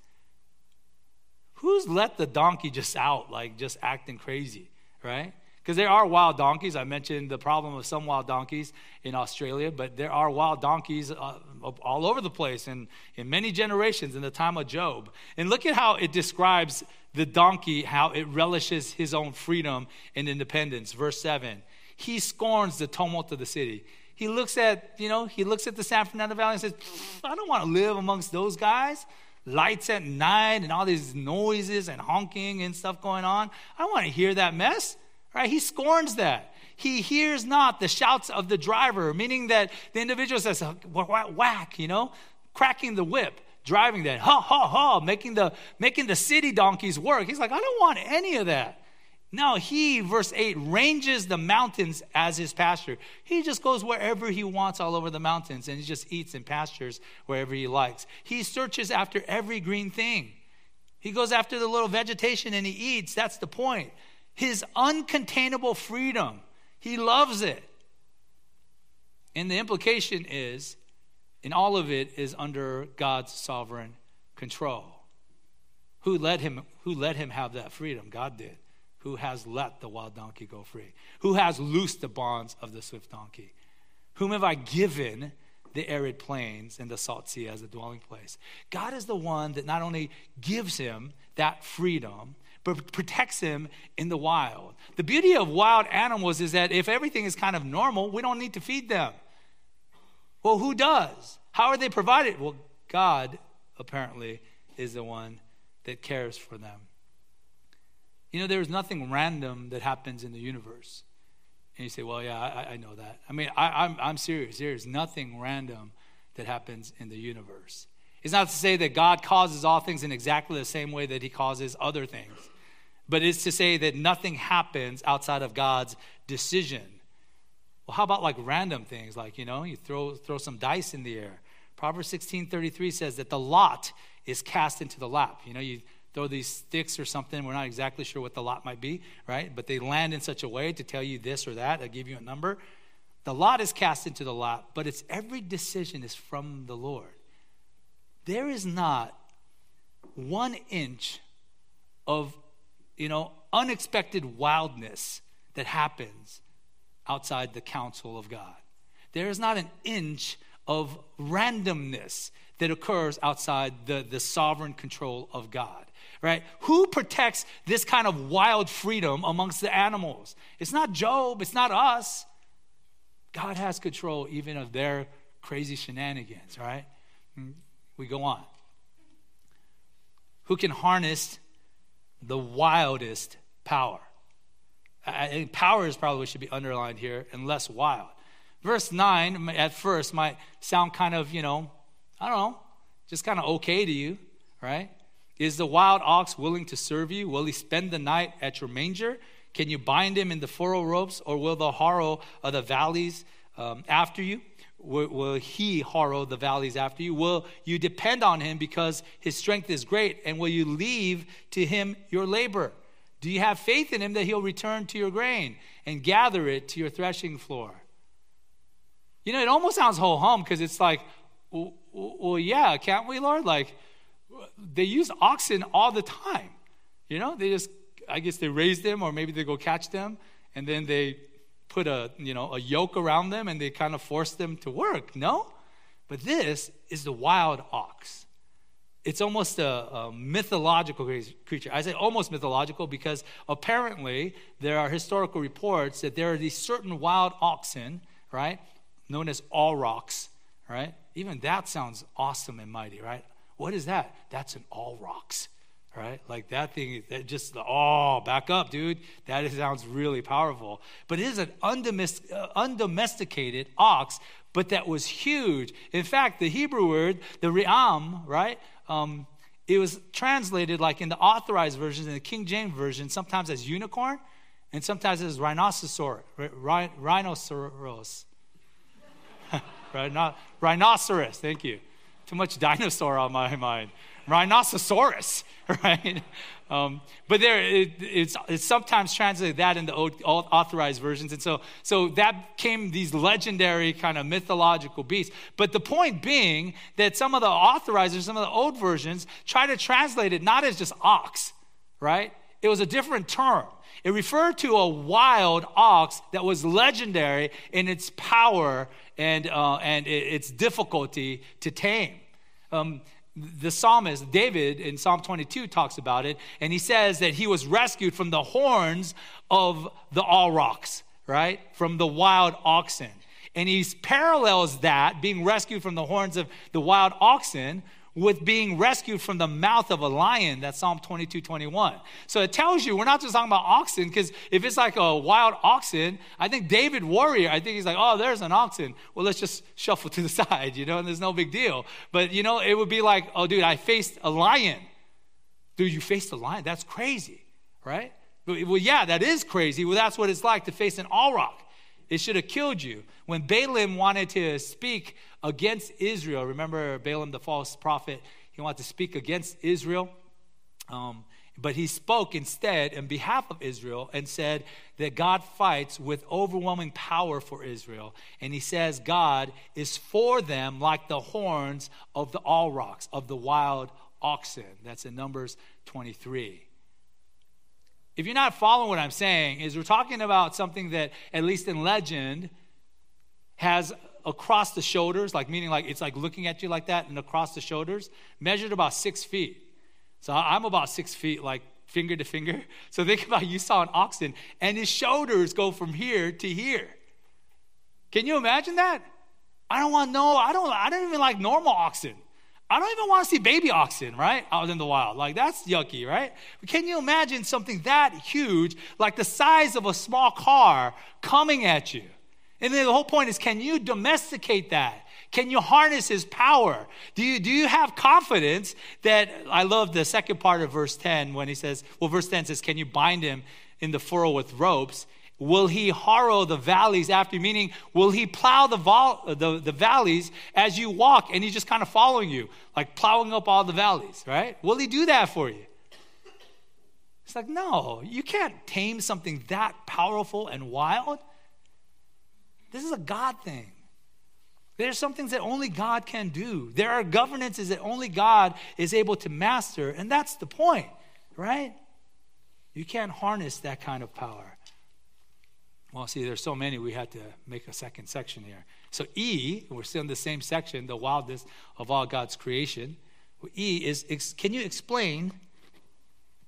who's let the donkey just out, like just acting crazy, right? Because there are wild donkeys. I mentioned the problem of some wild donkeys in Australia, but there are wild donkeys uh, all over the place and in many generations in the time of Job. And look at how it describes the donkey, how it relishes his own freedom and independence. Verse 7 He scorns the tumult of the city. He looks at, you know, he looks at the San Fernando Valley and says, I don't want to live amongst those guys lights at night and all these noises and honking and stuff going on. I don't want to hear that mess. Right? He scorns that. He hears not the shouts of the driver, meaning that the individual says, whack, you know, cracking the whip, driving that, ha, ha, ha, making the, making the city donkeys work. He's like, I don't want any of that. No, he, verse 8, ranges the mountains as his pasture. He just goes wherever he wants all over the mountains and he just eats and pastures wherever he likes. He searches after every green thing. He goes after the little vegetation and he eats. That's the point. His uncontainable freedom. He loves it. And the implication is, and all of it, is under God's sovereign control. Who let him, who let him have that freedom? God did who has let the wild donkey go free? Who has loosed the bonds of the swift donkey? Whom have I given the arid plains and the salt sea as a dwelling place? God is the one that not only gives him that freedom, but protects him in the wild. The beauty of wild animals is that if everything is kind of normal, we don't need to feed them. Well, who does? How are they provided? Well, God apparently is the one that cares for them. You know, there's nothing random that happens in the universe. And you say, well, yeah, I, I know that. I mean, I, I'm, I'm serious. There's nothing random that happens in the universe. It's not to say that God causes all things in exactly the same way that he causes other things, but it's to say that nothing happens outside of God's decision. Well, how about like random things? Like, you know, you throw, throw some dice in the air. Proverbs 16 33 says that the lot is cast into the lap. You know, you throw these sticks or something. We're not exactly sure what the lot might be, right? But they land in such a way to tell you this or that. I give you a number. The lot is cast into the lot, but it's every decision is from the Lord. There is not one inch of, you know, unexpected wildness that happens outside the counsel of God. There is not an inch of randomness that occurs outside the, the sovereign control of God right? Who protects this kind of wild freedom amongst the animals? It's not Job, it's not us. God has control even of their crazy shenanigans, right? Hmm, we go on. Who can harness the wildest power? I think power is probably what should be underlined here and less wild. Verse 9 at first might sound kind of, you know, I don't know, just kind of okay to you, right? Is the wild ox willing to serve you? Will he spend the night at your manger? Can you bind him in the furrow ropes, or will the harrow of the valleys um, after you? Will, will he harrow the valleys after you? Will you depend on him because his strength is great? And will you leave to him your labor? Do you have faith in him that he'll return to your grain and gather it to your threshing floor? You know, it almost sounds ho hum because it's like, well, well, yeah, can't we, Lord? Like, they use oxen all the time. You know, they just, I guess they raise them or maybe they go catch them and then they put a, you know, a yoke around them and they kind of force them to work. No? But this is the wild ox. It's almost a, a mythological creature. I say almost mythological because apparently there are historical reports that there are these certain wild oxen, right, known as aurochs, right? Even that sounds awesome and mighty, right? What is that? That's an all rocks, right? Like that thing, that just, the all oh, back up, dude. That sounds really powerful. But it is an uh, undomesticated ox, but that was huge. In fact, the Hebrew word, the ri'am, right? Um, it was translated like in the authorized versions, in the King James version, sometimes as unicorn and sometimes as rhinoceros. Rhinoceros. Rhinoceros, thank you too much dinosaur on my mind. Rhinoceros, right? Um, but there, it, it's, it's sometimes translated that in the authorized versions. And so, so that came these legendary kind of mythological beasts. But the point being that some of the authorizers, some of the old versions, try to translate it not as just ox, right? It was a different term. It referred to a wild ox that was legendary in its power and, uh, and its difficulty to tame. Um, the psalmist David in Psalm 22 talks about it, and he says that he was rescued from the horns of the aurochs, right? From the wild oxen. And he parallels that, being rescued from the horns of the wild oxen, with being rescued from the mouth of a lion. That's Psalm 22, 21. So it tells you we're not just talking about oxen, because if it's like a wild oxen, I think David Warrior, I think he's like, oh, there's an oxen. Well, let's just shuffle to the side, you know, and there's no big deal. But, you know, it would be like, oh, dude, I faced a lion. Dude, you faced a lion? That's crazy, right? Well, yeah, that is crazy. Well, that's what it's like to face an auroch. It should have killed you. When Balaam wanted to speak against Israel, remember Balaam, the false prophet, he wanted to speak against Israel. Um, but he spoke instead in behalf of Israel and said that God fights with overwhelming power for Israel. And he says God is for them like the horns of the aurochs, of the wild oxen. That's in Numbers 23 if you're not following what I'm saying, is we're talking about something that, at least in legend, has across the shoulders, like meaning like it's like looking at you like that and across the shoulders, measured about six feet. So I'm about six feet, like finger to finger. So think about you saw an oxen and his shoulders go from here to here. Can you imagine that? I don't want no, I don't I don't even like normal oxen. I don't even want to see baby oxen, right? Out in the wild. Like, that's yucky, right? But can you imagine something that huge, like the size of a small car, coming at you? And then the whole point is can you domesticate that? Can you harness his power? Do you, do you have confidence that, I love the second part of verse 10 when he says, well, verse 10 says, Can you bind him in the furrow with ropes? Will he harrow the valleys after? Meaning, will he plow the, vol- the, the valleys as you walk and he's just kind of following you, like plowing up all the valleys, right? Will he do that for you? It's like, no, you can't tame something that powerful and wild. This is a God thing. There's some things that only God can do. There are governances that only God is able to master, and that's the point, right? You can't harness that kind of power. Well, see, there's so many, we had to make a second section here. So, E, we're still in the same section, the wildness of all God's creation. E is, can you explain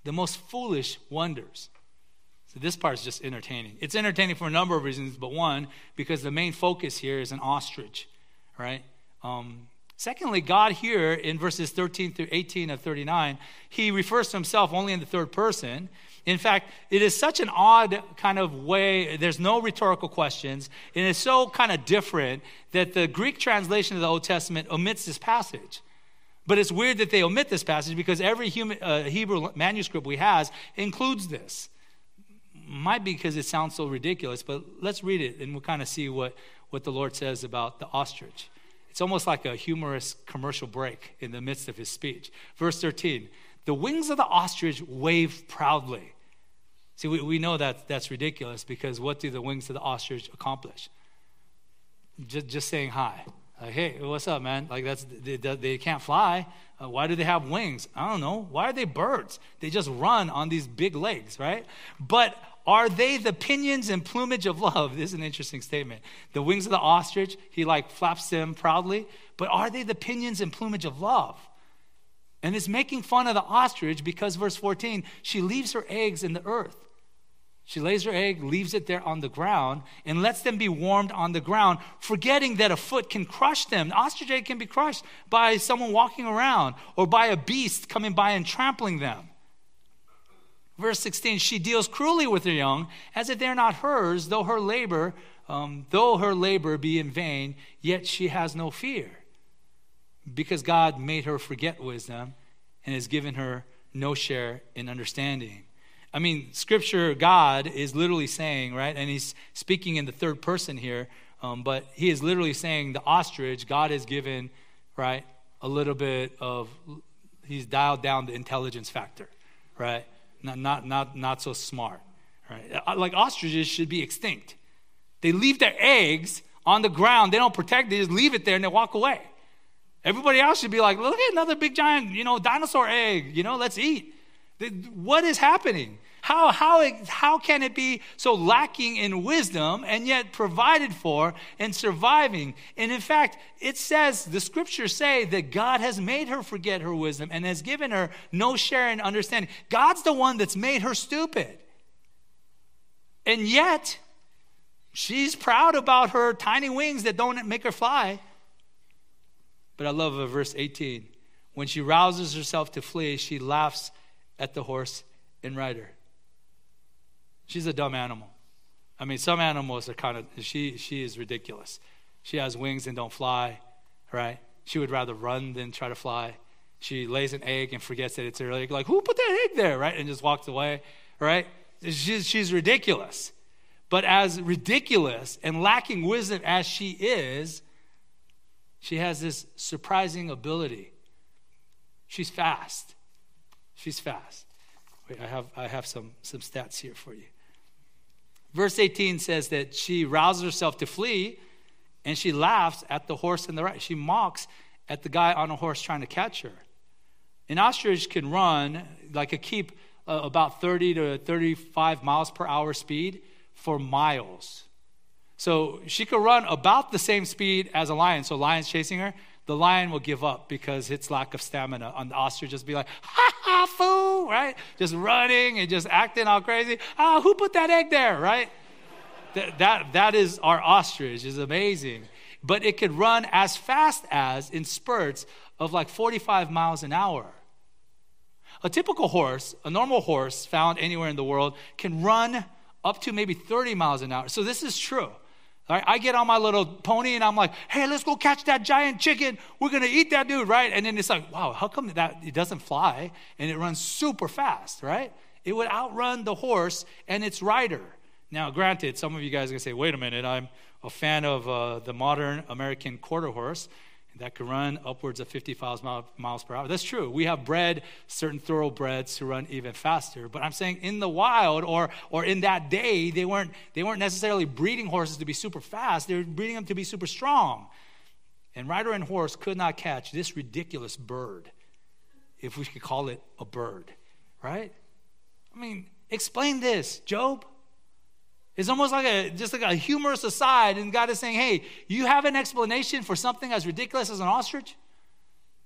the most foolish wonders? So, this part is just entertaining. It's entertaining for a number of reasons, but one, because the main focus here is an ostrich, right? Um, secondly, God here in verses 13 through 18 of 39, he refers to himself only in the third person. In fact, it is such an odd kind of way, there's no rhetorical questions, and it's so kind of different that the Greek translation of the Old Testament omits this passage. But it's weird that they omit this passage because every human, uh, Hebrew manuscript we has includes this. Might be because it sounds so ridiculous, but let's read it and we'll kind of see what, what the Lord says about the ostrich. It's almost like a humorous commercial break in the midst of his speech. Verse 13 The wings of the ostrich wave proudly. See, we, we know that that's ridiculous because what do the wings of the ostrich accomplish? Just, just saying hi. Like, hey, what's up, man? Like, that's they, they can't fly. Uh, why do they have wings? I don't know. Why are they birds? They just run on these big legs, right? But are they the pinions and plumage of love? This is an interesting statement. The wings of the ostrich, he like flaps them proudly, but are they the pinions and plumage of love? And it's making fun of the ostrich because, verse 14, she leaves her eggs in the earth. She lays her egg, leaves it there on the ground, and lets them be warmed on the ground, forgetting that a foot can crush them. The ostrich egg can be crushed by someone walking around or by a beast coming by and trampling them. Verse 16, she deals cruelly with her young, as if they're not hers, though her labor, um, though her labor be in vain, yet she has no fear because God made her forget wisdom and has given her no share in understanding. I mean, scripture, God is literally saying, right? And he's speaking in the third person here, um, but he is literally saying the ostrich, God has given, right, a little bit of, he's dialed down the intelligence factor, right? Not, not, not, not so smart, right? Uh, like ostriches should be extinct. They leave their eggs on the ground. They don't protect. They just leave it there and they walk away. Everybody else should be like, look at another big giant, you know, dinosaur egg. You know, let's eat. What is happening? How, how, how can it be so lacking in wisdom and yet provided for and surviving? And in fact, it says, the scriptures say that God has made her forget her wisdom and has given her no share in understanding. God's the one that's made her stupid. And yet, she's proud about her tiny wings that don't make her fly. But I love verse 18. When she rouses herself to flee, she laughs at the horse and rider. She's a dumb animal. I mean, some animals are kind of, she, she is ridiculous. She has wings and don't fly, right? She would rather run than try to fly. She lays an egg and forgets that it's her egg. Like, who put that egg there, right? And just walks away, right? She's, she's ridiculous. But as ridiculous and lacking wisdom as she is, she has this surprising ability. She's fast. She's fast. Wait, I have, I have some, some stats here for you. Verse 18 says that she rouses herself to flee and she laughs at the horse in the right. She mocks at the guy on a horse trying to catch her. An ostrich can run, like a keep, uh, about 30 to 35 miles per hour speed for miles. So she could run about the same speed as a lion. So lion's chasing her. The lion will give up because its lack of stamina. On the ostrich, just be like, ha ha, fool, right? Just running and just acting all crazy. Ah, who put that egg there, right? that, that, that is our ostrich, is amazing. But it could run as fast as in spurts of like 45 miles an hour. A typical horse, a normal horse found anywhere in the world, can run up to maybe 30 miles an hour. So this is true. Right? I get on my little pony and I'm like, hey, let's go catch that giant chicken. We're going to eat that dude, right? And then it's like, wow, how come that it doesn't fly and it runs super fast, right? It would outrun the horse and its rider. Now, granted, some of you guys are going to say, wait a minute, I'm a fan of uh, the modern American quarter horse that can run upwards of 55 miles per hour. That's true. We have bred certain thoroughbreds to run even faster. But I'm saying in the wild or, or in that day, they weren't, they weren't necessarily breeding horses to be super fast, they were breeding them to be super strong. And rider and horse could not catch this ridiculous bird, if we could call it a bird, right? I mean, explain this, Job. It's almost like a just like a humorous aside, and God is saying, "Hey, you have an explanation for something as ridiculous as an ostrich?"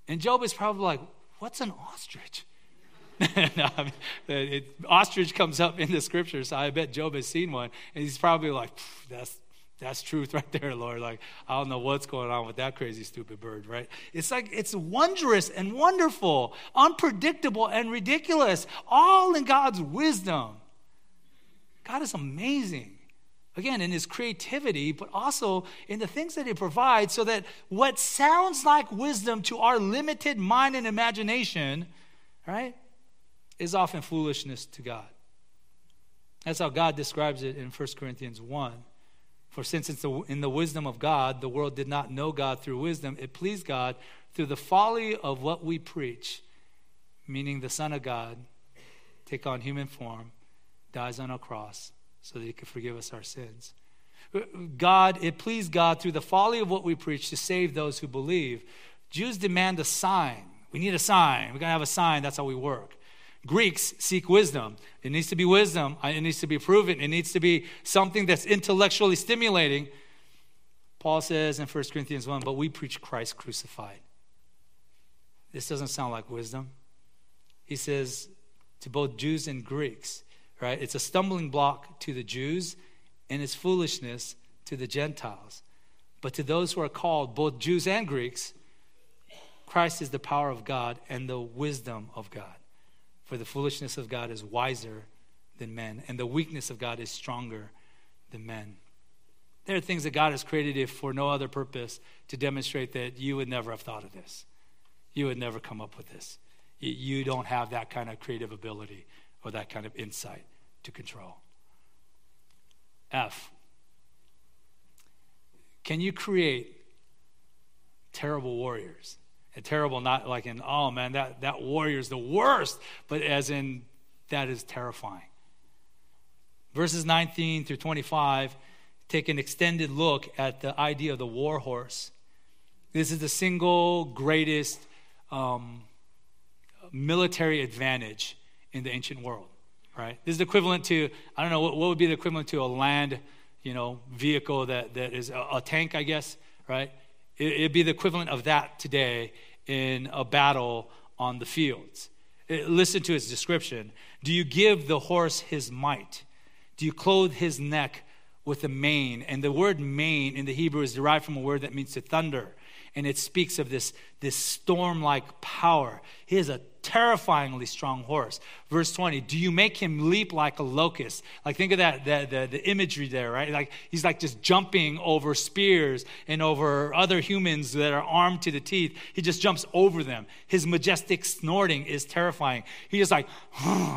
And Job is probably like, "What's an ostrich?" no, I mean, it, ostrich comes up in the scripture, so I bet Job has seen one, and he's probably like, "That's that's truth right there, Lord. Like, I don't know what's going on with that crazy, stupid bird, right? It's like, it's wondrous and wonderful, unpredictable and ridiculous, all in God's wisdom. God is amazing. Again, in his creativity, but also in the things that he provides, so that what sounds like wisdom to our limited mind and imagination, right, is often foolishness to God. That's how God describes it in 1 Corinthians 1. For since it's in the wisdom of God, the world did not know God through wisdom, it pleased God through the folly of what we preach, meaning the Son of God take on human form dies on a cross so that he could forgive us our sins. God, it pleased God through the folly of what we preach to save those who believe. Jews demand a sign. We need a sign. We're going to have a sign. That's how we work. Greeks seek wisdom. It needs to be wisdom. It needs to be proven. It needs to be something that's intellectually stimulating. Paul says in 1 Corinthians 1 But we preach Christ crucified. This doesn't sound like wisdom. He says to both Jews and Greeks, right? It's a stumbling block to the Jews and it's foolishness to the Gentiles. But to those who are called, both Jews and Greeks, Christ is the power of God and the wisdom of God. For the foolishness of God is wiser than men, and the weakness of God is stronger than men. There are things that God has created for no other purpose to demonstrate that you would never have thought of this. You would never come up with this. You don't have that kind of creative ability or that kind of insight to control. F. Can you create terrible warriors? And terrible, not like in, oh man, that, that warrior is the worst, but as in, that is terrifying. Verses 19 through 25 take an extended look at the idea of the war horse. This is the single greatest um, military advantage in the ancient world, right? This is equivalent to, I don't know, what, what would be the equivalent to a land, you know, vehicle that, that is a, a tank, I guess, right? It, it'd be the equivalent of that today in a battle on the fields. It, uh, listen to its description. Do you give the horse his might? Do you clothe his neck with a mane? And the word mane in the Hebrew is derived from a word that means to thunder and it speaks of this, this storm like power. He is a terrifyingly strong horse. Verse 20, do you make him leap like a locust? Like, think of that, the, the, the imagery there, right? Like, he's like just jumping over spears and over other humans that are armed to the teeth. He just jumps over them. His majestic snorting is terrifying. He is like,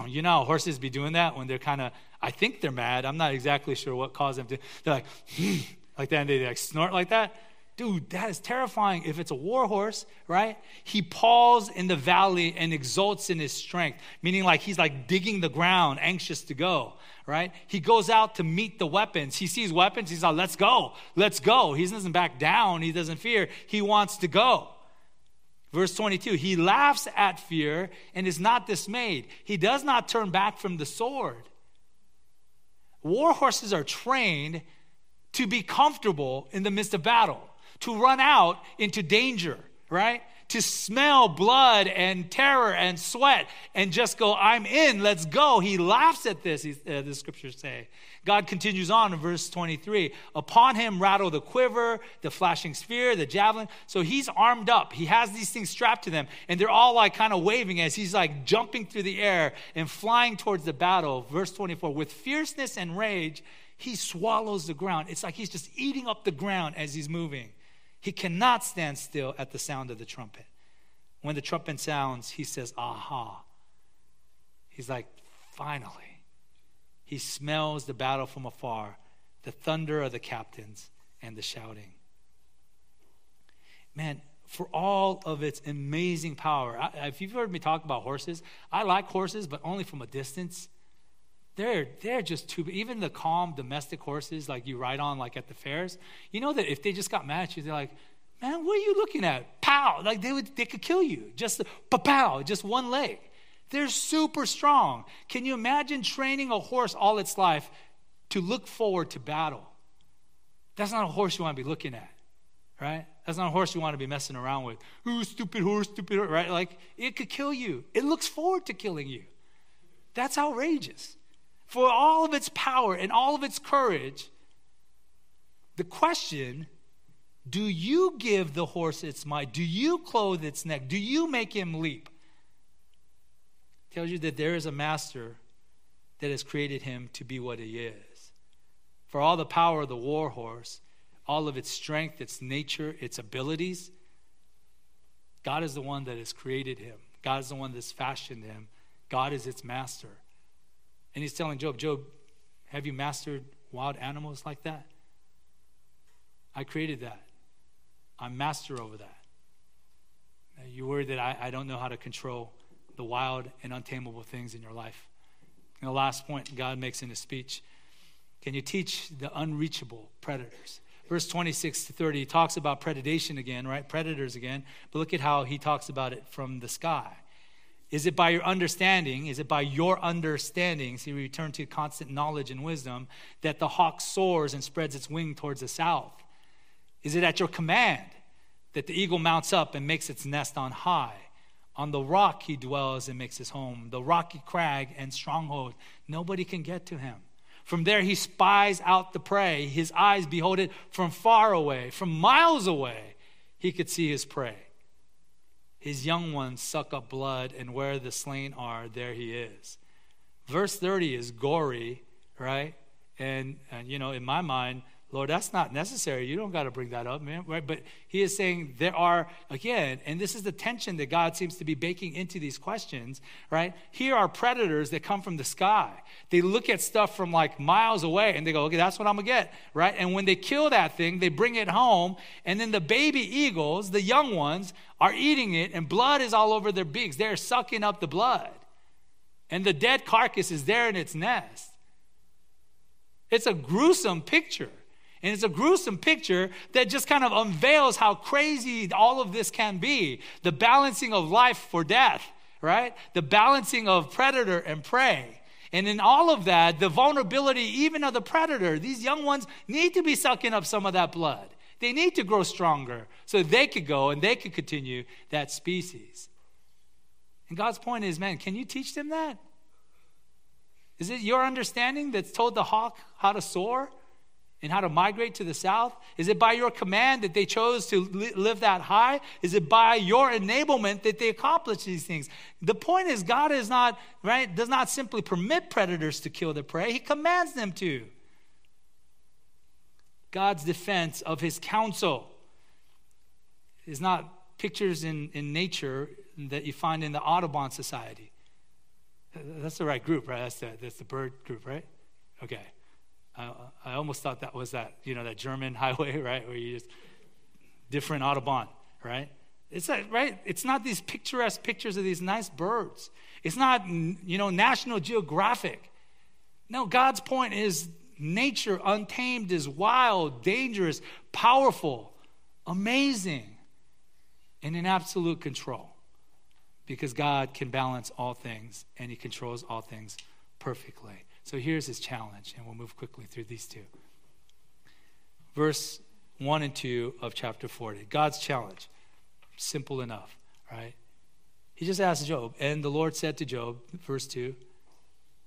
you know, horses be doing that when they're kind of, I think they're mad. I'm not exactly sure what caused them to. They're like, hmm, like that, and they like snort like that. Dude, that is terrifying if it's a war horse, right? He paws in the valley and exults in his strength, meaning like he's like digging the ground, anxious to go, right? He goes out to meet the weapons. He sees weapons, he's like, let's go, let's go. He doesn't back down, he doesn't fear, he wants to go. Verse 22 He laughs at fear and is not dismayed. He does not turn back from the sword. War horses are trained to be comfortable in the midst of battle to run out into danger, right? To smell blood and terror and sweat and just go, I'm in, let's go. He laughs at this, uh, the scriptures say. God continues on in verse 23 Upon him rattle the quiver, the flashing spear, the javelin. So he's armed up. He has these things strapped to them, and they're all like kind of waving as he's like jumping through the air and flying towards the battle. Verse 24 With fierceness and rage, he swallows the ground. It's like he's just eating up the ground as he's moving. He cannot stand still at the sound of the trumpet. When the trumpet sounds, he says, Aha. He's like, Finally. He smells the battle from afar, the thunder of the captains, and the shouting. Man, for all of its amazing power, if you've heard me talk about horses, I like horses, but only from a distance. They're, they're just too, even the calm domestic horses like you ride on like at the fairs, you know that if they just got mad at you, they're like, man, what are you looking at? Pow! Like they, would, they could kill you. Just pow, just one leg. They're super strong. Can you imagine training a horse all its life to look forward to battle? That's not a horse you want to be looking at, right? That's not a horse you want to be messing around with. Ooh, stupid horse, stupid horse, right? Like, it could kill you. It looks forward to killing you. That's outrageous for all of its power and all of its courage, the question do you give the horse its might? Do you clothe its neck? Do you make him leap? Tells you that there is a master that has created him to be what he is. For all the power of the war horse, all of its strength, its nature, its abilities, God is the one that has created him. God is the one that's fashioned him. God is its master. And he's telling Job, Job, have you mastered wild animals like that? I created that. I'm master over that. You worry that I, I don't know how to control the wild and untamable things in your life. And the last point God makes in his speech can you teach the unreachable predators? Verse 26 to 30, he talks about predation again, right? Predators again. But look at how he talks about it from the sky. Is it by your understanding? Is it by your understanding? See, we return to constant knowledge and wisdom that the hawk soars and spreads its wing towards the south? Is it at your command that the eagle mounts up and makes its nest on high? On the rock he dwells and makes his home, the rocky crag and stronghold. Nobody can get to him. From there he spies out the prey. His eyes behold it from far away, from miles away. He could see his prey. His young ones suck up blood, and where the slain are, there he is. Verse 30 is gory, right? And, and you know, in my mind, Lord, that's not necessary. You don't got to bring that up, man. Right? But he is saying there are, again, and this is the tension that God seems to be baking into these questions, right? Here are predators that come from the sky. They look at stuff from like miles away and they go, okay, that's what I'm going to get, right? And when they kill that thing, they bring it home, and then the baby eagles, the young ones, are eating it, and blood is all over their beaks. They're sucking up the blood. And the dead carcass is there in its nest. It's a gruesome picture. And it's a gruesome picture that just kind of unveils how crazy all of this can be the balancing of life for death, right? The balancing of predator and prey. And in all of that, the vulnerability even of the predator, these young ones need to be sucking up some of that blood. They need to grow stronger so they could go and they could continue that species. And God's point is, man, can you teach them that? Is it your understanding that's told the hawk how to soar? And how to migrate to the south? Is it by your command that they chose to li- live that high? Is it by your enablement that they accomplish these things? The point is, God is not, right, does not simply permit predators to kill their prey, He commands them to. God's defense of His counsel is not pictures in, in nature that you find in the Audubon Society. That's the right group, right? That's the, that's the bird group, right? Okay. I, I almost thought that was that, you know, that German highway, right? Where you just, different Autobahn, right? It's that, right? It's not these picturesque pictures of these nice birds. It's not, you know, National Geographic. No, God's point is nature untamed is wild, dangerous, powerful, amazing, and in absolute control. Because God can balance all things and He controls all things perfectly. So here's his challenge, and we'll move quickly through these two. Verse 1 and 2 of chapter 40. God's challenge. Simple enough, right? He just asked Job, and the Lord said to Job, verse 2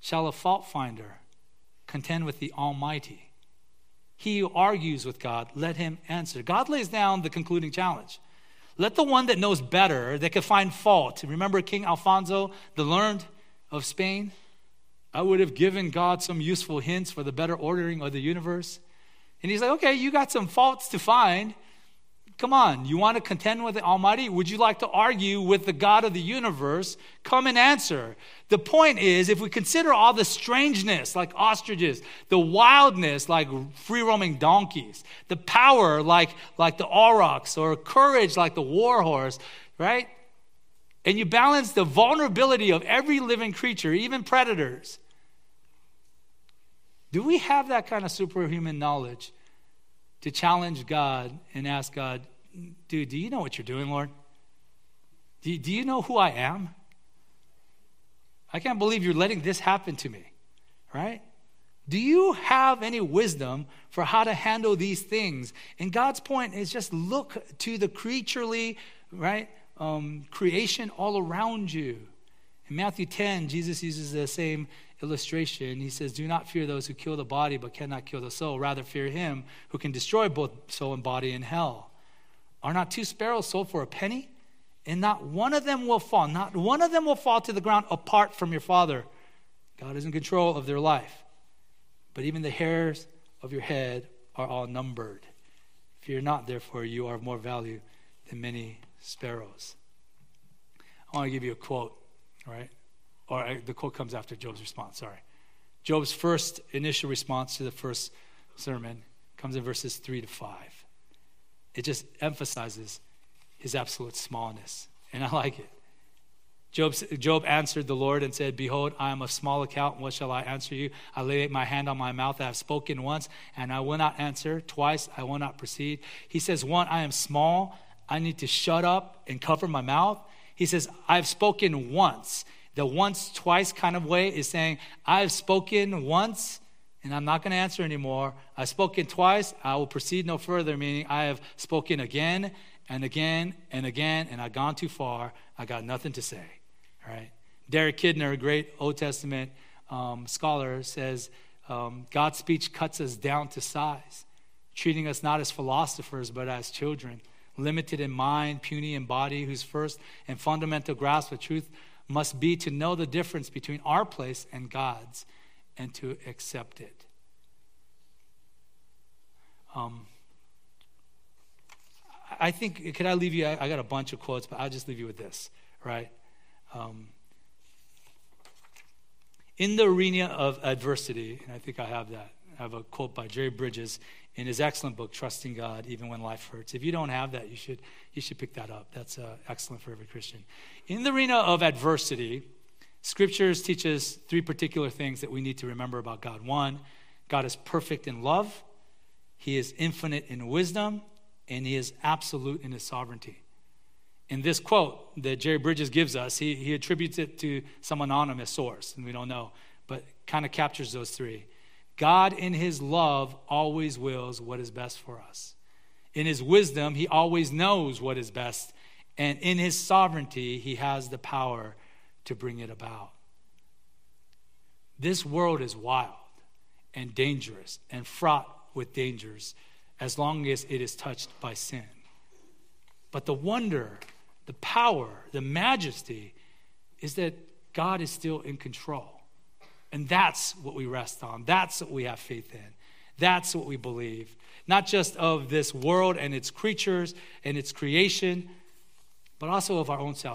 Shall a fault finder contend with the Almighty? He who argues with God, let him answer. God lays down the concluding challenge. Let the one that knows better, that can find fault. Remember King Alfonso, the learned of Spain? I would have given God some useful hints for the better ordering of the universe. And he's like, okay, you got some faults to find. Come on, you want to contend with the Almighty? Would you like to argue with the God of the universe? Come and answer. The point is, if we consider all the strangeness, like ostriches, the wildness, like free roaming donkeys, the power, like, like the aurochs, or courage, like the war horse, right? And you balance the vulnerability of every living creature, even predators, do we have that kind of superhuman knowledge to challenge God and ask God, dude, do you know what you're doing, Lord? Do, do you know who I am? I can't believe you're letting this happen to me, right? Do you have any wisdom for how to handle these things? And God's point is just look to the creaturely, right, um, creation all around you. In Matthew 10, Jesus uses the same illustration, he says, Do not fear those who kill the body but cannot kill the soul. Rather, fear him who can destroy both soul and body in hell. Are not two sparrows sold for a penny? And not one of them will fall. Not one of them will fall to the ground apart from your Father. God is in control of their life. But even the hairs of your head are all numbered. Fear not, therefore, you are of more value than many sparrows. I want to give you a quote, right? Or uh, the quote comes after Job's response, sorry. Job's first initial response to the first sermon comes in verses 3 to 5. It just emphasizes his absolute smallness, and I like it. Job, Job answered the Lord and said, Behold, I am of small account. What shall I answer you? I lay my hand on my mouth. I have spoken once, and I will not answer. Twice, I will not proceed. He says, One, I am small. I need to shut up and cover my mouth. He says, I've spoken once. The once, twice kind of way is saying, I've spoken once and I'm not going to answer anymore. I've spoken twice, I will proceed no further, meaning I have spoken again and again and again, and I've gone too far. I got nothing to say. Right? Derek Kidner, a great Old Testament um, scholar, says um, God's speech cuts us down to size, treating us not as philosophers, but as children, limited in mind, puny in body, whose first and fundamental grasp of truth must be to know the difference between our place and God's and to accept it. Um, I think, could I leave you? I, I, got a bunch of quotes, but I'll just leave you with this, right? Um, in the arena of adversity, and I think I have that, I have a quote by Jerry Bridges in his excellent book, Trusting God Even When Life Hurts. If you don't have that, you should, you should pick that up. That's uh, excellent for every Christian. In the arena of adversity, scriptures teach us three particular things that we need to remember about God. One, God is perfect in love, He is infinite in wisdom, and He is absolute in His sovereignty. In this quote that Jerry Bridges gives us, he, he attributes it to some anonymous source, and we don't know, but kind of captures those three. God, in His love, always wills what is best for us. In His wisdom, He always knows what is best. And in His sovereignty, He has the power to bring it about. This world is wild and dangerous and fraught with dangers as long as it is touched by sin. But the wonder, the power, the majesty is that God is still in control. And that's what we rest on. That's what we have faith in. That's what we believe. Not just of this world and its creatures and its creation, but also of our own salvation.